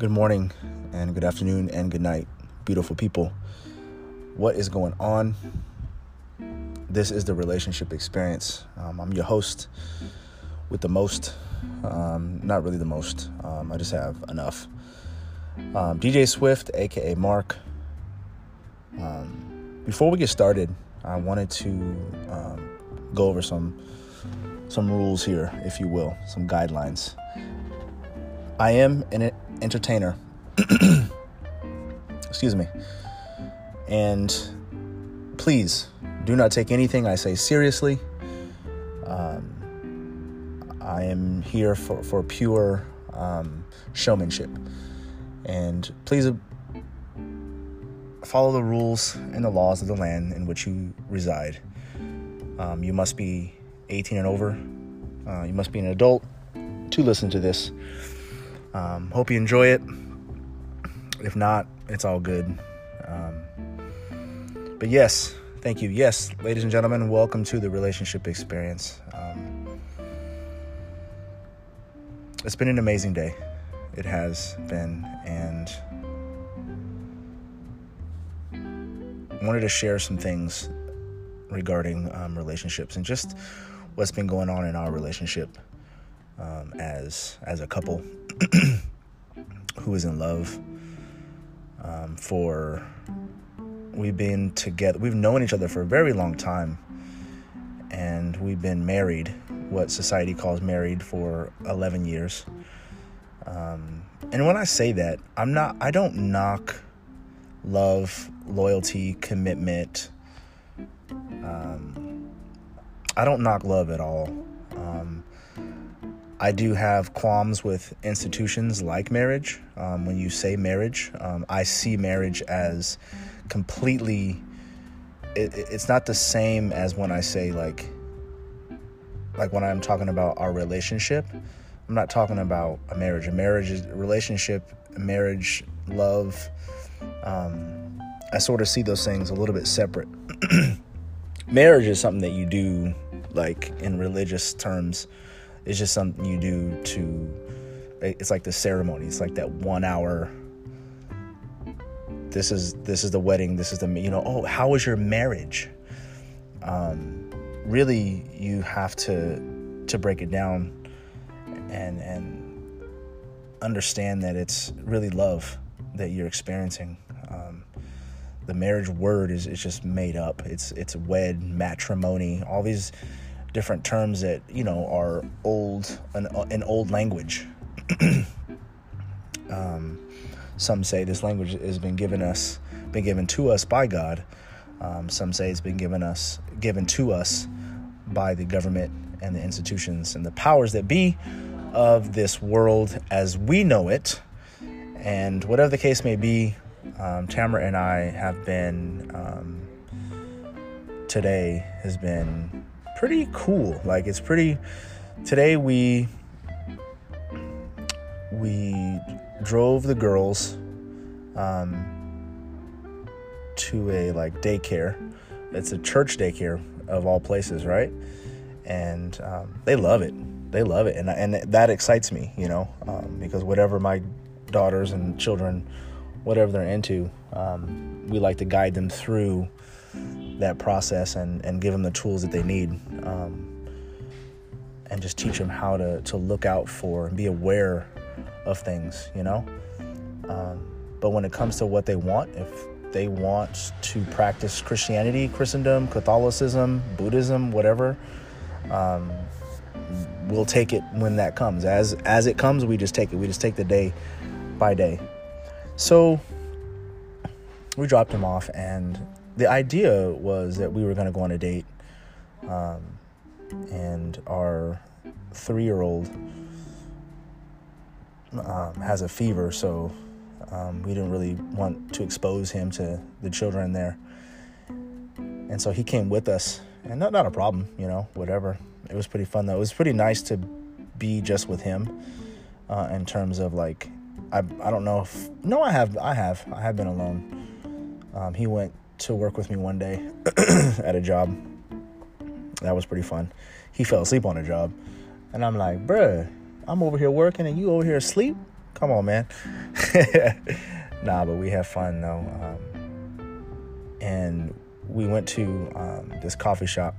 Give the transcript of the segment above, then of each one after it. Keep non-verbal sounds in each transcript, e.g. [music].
Good morning, and good afternoon, and good night, beautiful people. What is going on? This is the relationship experience. Um, I'm your host with the most, um, not really the most, um, I just have enough. Um, DJ Swift, aka Mark. Um, before we get started, I wanted to um, go over some some rules here, if you will, some guidelines. I am an entertainer. [clears throat] Excuse me. And please do not take anything I say seriously. Um, I am here for, for pure um, showmanship. And please uh, follow the rules and the laws of the land in which you reside. Um, you must be 18 and over. Uh, you must be an adult to listen to this. Um, hope you enjoy it. If not, it's all good. Um, but yes, thank you. Yes, ladies and gentlemen, welcome to the relationship experience. Um, it's been an amazing day. It has been, and wanted to share some things regarding um, relationships and just what's been going on in our relationship um, as as a couple [clears throat] who is in love um, for we've been together we've known each other for a very long time and we've been married what society calls married for 11 years. Um, and when i say that i'm not i don't knock love loyalty commitment um, i don't knock love at all. Um, I do have qualms with institutions like marriage. Um, when you say marriage, um, I see marriage as completely. It, it's not the same as when I say like. Like when I'm talking about our relationship, I'm not talking about a marriage. A marriage is a relationship, a marriage, love. Um, I sort of see those things a little bit separate. [clears throat] marriage is something that you do, like in religious terms it's just something you do to it's like the ceremony. It's like that one hour. This is this is the wedding. This is the you know oh how was your marriage? Um, really you have to to break it down and and understand that it's really love that you're experiencing. Um, the marriage word is, is just made up. It's it's wed matrimony all these different terms that you know are old an, an old language. [clears throat] Um, some say this language has been given us been given to us by god. Um, some say it's been given us given to us by the government and the institutions and the powers that be of this world as we know it. And whatever the case may be um, tamara and i have been um, today has been pretty cool. Like it's pretty. Today we we drove the girls um, to a like daycare. It's a church daycare of all places, right? And um, they love it. They love it, and and that excites me, you know, um, because whatever my daughters and children, whatever they're into, um, we like to guide them through that process and, and give them the tools that they need um, and just teach them how to, to look out for and be aware of things, you know? Um, but when it comes to what they want, if they want to practice Christianity, Christendom, Catholicism, Buddhism, whatever, um, we'll take it when that comes. As as it comes, we just take it. We just take the day by day. So we dropped him off, and the idea was that we were going to go on a date, um, and our three-year-old um, has a fever, so um, we didn't really want to expose him to the children there, and so he came with us, and not not a problem, you know, whatever. It was pretty fun though. It was pretty nice to be just with him, uh, in terms of like, I I don't know if no, I have I have I have been alone. Um, he went to work with me one day [clears throat] at a job. That was pretty fun. He fell asleep on a job. And I'm like, bruh, I'm over here working and you over here asleep? Come on, man. [laughs] nah, but we have fun though. Um, and we went to um, this coffee shop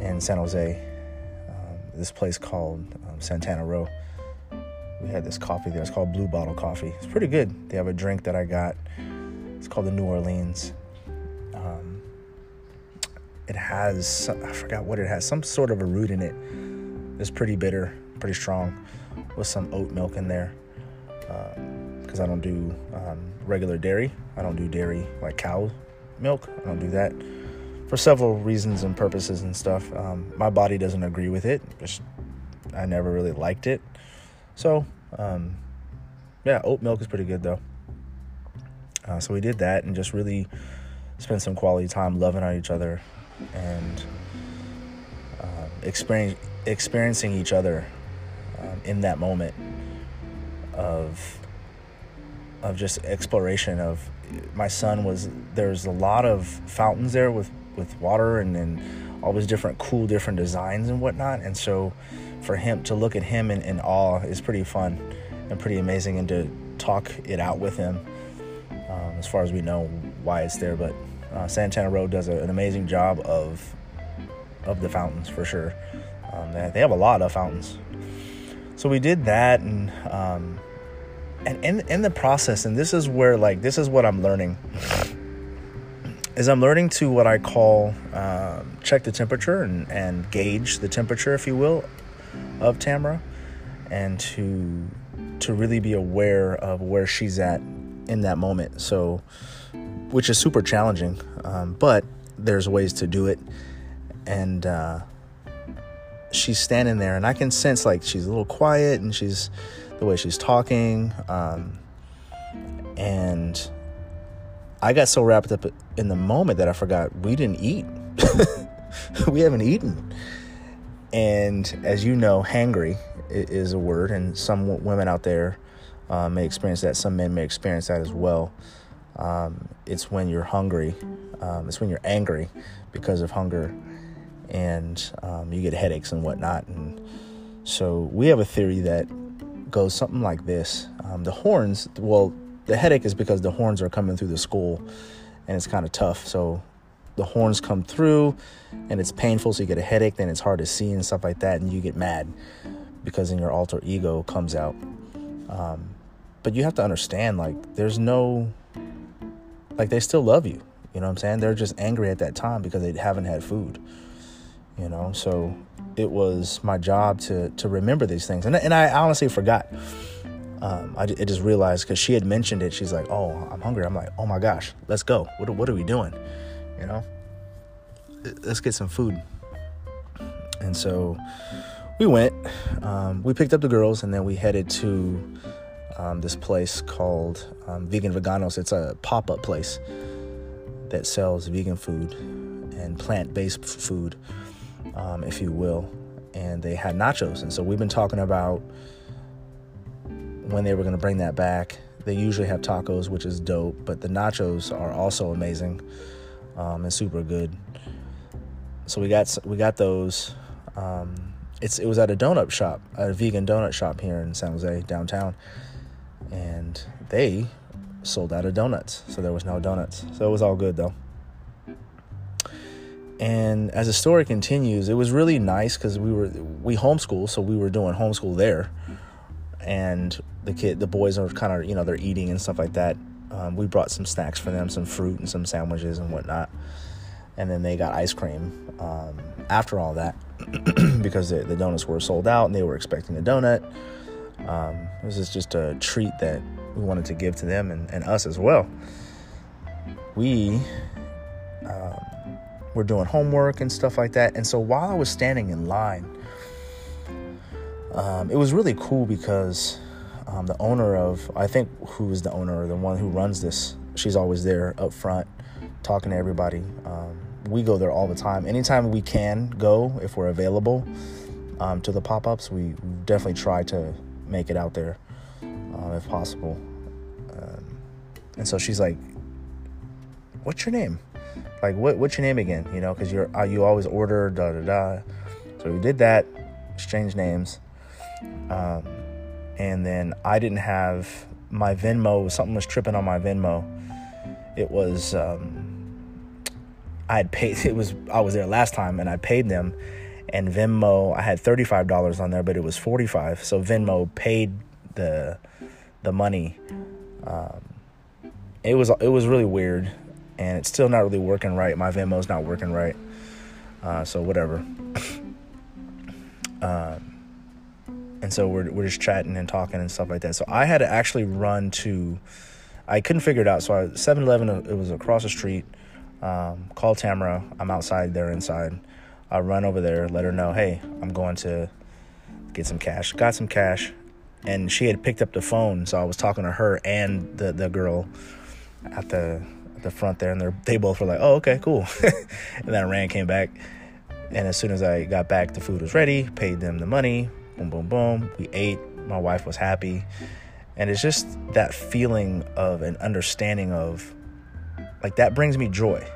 in San Jose. Um, this place called um, Santana Row. We had this coffee there. It's called Blue Bottle Coffee. It's pretty good. They have a drink that I got. It's called the New Orleans. Um, it has I forgot what it has. Some sort of a root in it. It's pretty bitter, pretty strong, with some oat milk in there. Because uh, I don't do um, regular dairy. I don't do dairy like cow milk. I don't do that for several reasons and purposes and stuff. Um, my body doesn't agree with it. I never really liked it. So, um, yeah, oat milk is pretty good though. Uh, so we did that and just really spent some quality time loving on each other and um, experience, experiencing each other um, in that moment of of just exploration of my son was there's a lot of fountains there with with water and all these different cool different designs and whatnot. And so for him to look at him in, in awe is pretty fun and pretty amazing and to talk it out with him as far as we know why it's there but uh, Santana Row does a, an amazing job of of the fountains for sure. Um, they, they have a lot of fountains. So we did that and um, and in in the process and this is where like this is what i'm learning is i'm learning to what i call um, check the temperature and, and gauge the temperature if you will of tamara and to to really be aware of where she's at in that moment so which is super challenging um, but there's ways to do it and uh, she's standing there and i can sense like she's a little quiet and she's the way she's talking. Um, and I got so wrapped up in the moment that I forgot we didn't eat. [laughs] we haven't eaten. And as you know, hangry is a word, and some women out there uh, may experience that. Some men may experience that as well. Um, it's when you're hungry, um, it's when you're angry because of hunger, and um, you get headaches and whatnot. And so we have a theory that goes something like this. Um, the horns, well, the headache is because the horns are coming through the skull and it's kind of tough. So the horns come through and it's painful, so you get a headache, then it's hard to see and stuff like that, and you get mad because then your alter ego comes out. Um, but you have to understand, like, there's no, like, they still love you. You know what I'm saying? They're just angry at that time because they haven't had food. You know, so it was my job to to remember these things, and and I honestly forgot. Um, I, I just realized because she had mentioned it. She's like, "Oh, I'm hungry." I'm like, "Oh my gosh, let's go. What what are we doing? You know, let's get some food." And so we went. Um, we picked up the girls, and then we headed to um, this place called um, Vegan Veganos. It's a pop up place that sells vegan food and plant based food um, if you will. And they had nachos. And so we've been talking about when they were going to bring that back. They usually have tacos, which is dope, but the nachos are also amazing um, and super good. So we got we got those. Um, it's it was at a donut shop, a vegan donut shop here in San Jose downtown, and they sold out of donuts, so there was no donuts. So it was all good though. And as the story continues, it was really nice because we were we homeschool, so we were doing homeschool there, and the kid, the boys are kind of you know they're eating and stuff like that. Um, we brought some snacks for them, some fruit and some sandwiches and whatnot, and then they got ice cream um, after all that [clears throat] because the, the, donuts were sold out and they were expecting a donut. Um, it was just a treat that we wanted to give to them and, and us as well. We um, we're doing homework and stuff like that. And so while I was standing in line, um, it was really cool because um, the owner of, I think who is the owner or the one who runs this, she's always there up front talking to everybody. Um, we go there all the time. Anytime we can go, if we're available um, to the pop ups, we definitely try to make it out there uh, if possible. Um, and so she's like, What's your name? like what what's your name again you know because you're uh, you always order da da da so we did that exchanged names um, and then I didn't have my Venmo. Something was tripping on my Venmo. It was um, I had paid. [laughs] It was I was there last time, and I paid them. And Venmo, I had thirty five dollars on there, but it was forty five. So Venmo paid the the money. Um, it was it was really weird, and it's still not really working right. My Venmo's not working right. Uh, so whatever. [laughs] um, and so we're we're just chatting and talking and stuff like that. So I had to actually run to. I couldn't figure it out. So I 7-Eleven, it was across the street. Um, call Tamara. I'm outside. They're inside. I run over there, let her know, hey, I'm going to get some cash. Got some cash, and she had picked up the phone, so I was talking to her and the the girl at the the front there, and they they both were like, oh, okay, cool. [laughs] and then I ran, came back, and as soon as I got back, the food was ready. Paid them the money. Boom, boom, boom. We ate. My wife was happy, and it's just that feeling of an understanding of, like that brings me joy,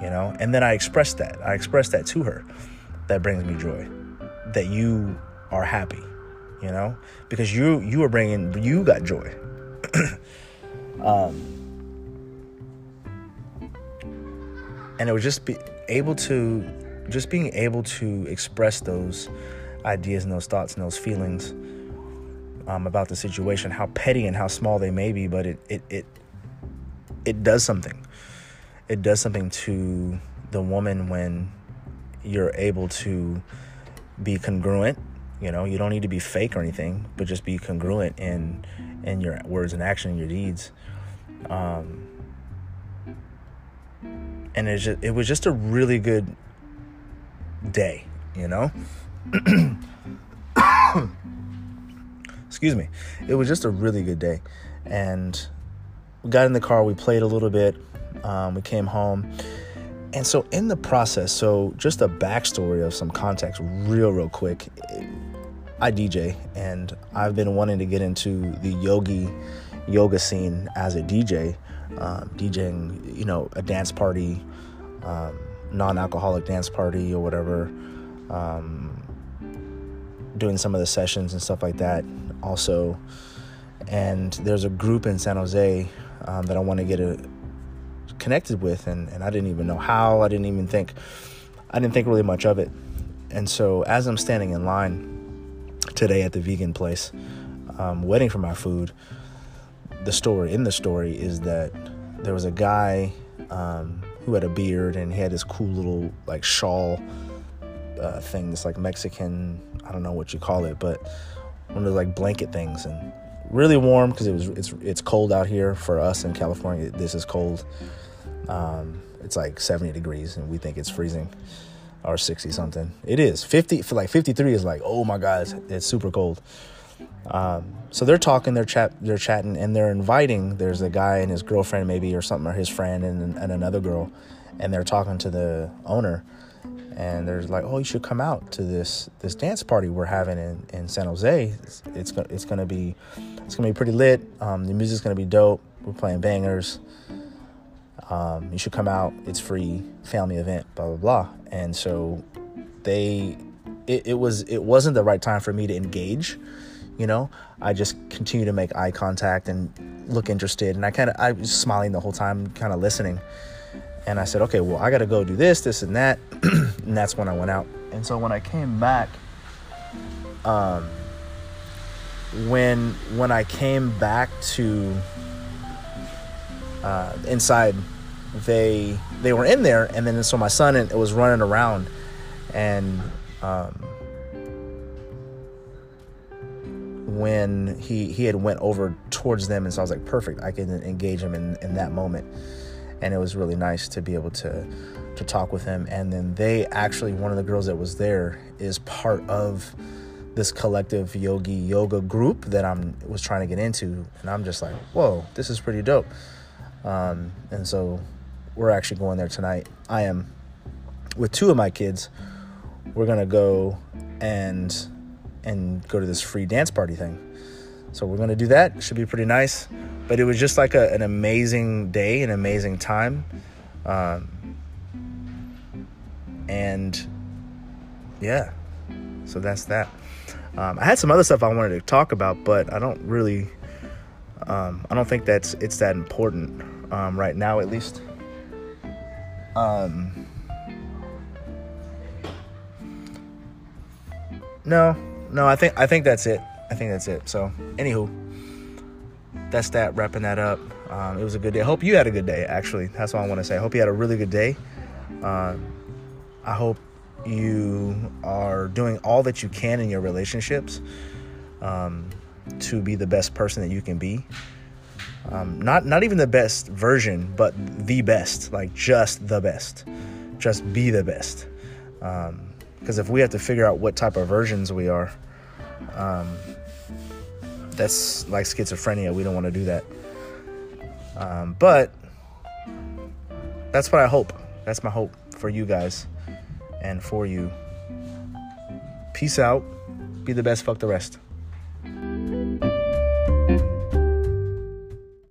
you know. And then I expressed that. I expressed that to her. That brings me joy. That you are happy, you know, because you you are bringing you got joy. [clears throat] um, and it was just be able to just being able to express those ideas and those thoughts and those feelings um, about the situation, how petty and how small they may be, but it it it it does something. It does something to the woman when you're able to be congruent. You know, you don't need to be fake or anything, but just be congruent in in your words and action and your deeds. Um, and it just it was just a really good day, you know. [coughs] Excuse me. It was just a really good day, and we got in the car. We played a little bit. Um, we came home, and so in the process, so just a backstory of some context, real real quick. I DJ, and I've been wanting to get into the yogi yoga scene as a DJ, um, DJing, you know, a dance party, um, non-alcoholic dance party or whatever. Um, doing some of the sessions and stuff like that also. And there's a group in San Jose um, that I want to get a, connected with, and, and I didn't even know how. I didn't even think, I didn't think really much of it. And so as I'm standing in line today at the vegan place, um, waiting for my food, the story in the story is that there was a guy um, who had a beard and he had this cool little like shawl uh, thing, this like Mexican I don't know what you call it, but one of those like blanket things and really warm because it was it's it's cold out here for us in California. This is cold. Um, it's like 70 degrees and we think it's freezing or 60 something. It is 50 for like 53 is like oh my god, it's, it's super cold. Um, so they're talking, they're chat, they're chatting, and they're inviting. There's a guy and his girlfriend maybe or something, or his friend and, and another girl, and they're talking to the owner and they're like, oh, you should come out to this this dance party we're having in, in San Jose. It's it's, it's gonna be it's gonna be pretty lit. Um, the music's gonna be dope. We're playing bangers. Um, you should come out. It's free, family event. Blah blah blah. And so they, it, it was it wasn't the right time for me to engage. You know, I just continue to make eye contact and look interested, and I kind of I was smiling the whole time, kind of listening. And I said, okay, well, I got to go do this, this, and that. [clears throat] and that's when I went out. And so when I came back, um, when when I came back to uh, inside, they they were in there, and then so my son it was running around, and um, when he he had went over towards them, and so I was like, perfect, I can engage him in in that moment. And it was really nice to be able to to talk with him and then they actually one of the girls that was there is part of this collective yogi yoga group that I'm was trying to get into and I'm just like whoa this is pretty dope um, and so we're actually going there tonight I am with two of my kids we're gonna go and and go to this free dance party thing so we're gonna do that should be pretty nice but it was just like a, an amazing day, an amazing time. Um, and yeah, so that's that. Um, I had some other stuff I wanted to talk about, but I don't really. Um, I don't think that's it's that important um, right now, at least. Um, no, no, I think I think that's it. I think that's it. So, anywho, that's that. Wrapping that up. Um, it was a good day. I hope you had a good day. Actually, that's all I want to say. I hope you had a really good day. Um, I hope you are doing all that you can in your relationships um, to be the best person that you can be. Um, not not even the best version, but the best, like just the best. Just be the best. Because um, if we have to figure out what type of versions we are, um, that's like schizophrenia. We don't want to do that. Um, but that's what I hope. That's my hope for you guys and for you. Peace out. Be the best. Fuck the rest.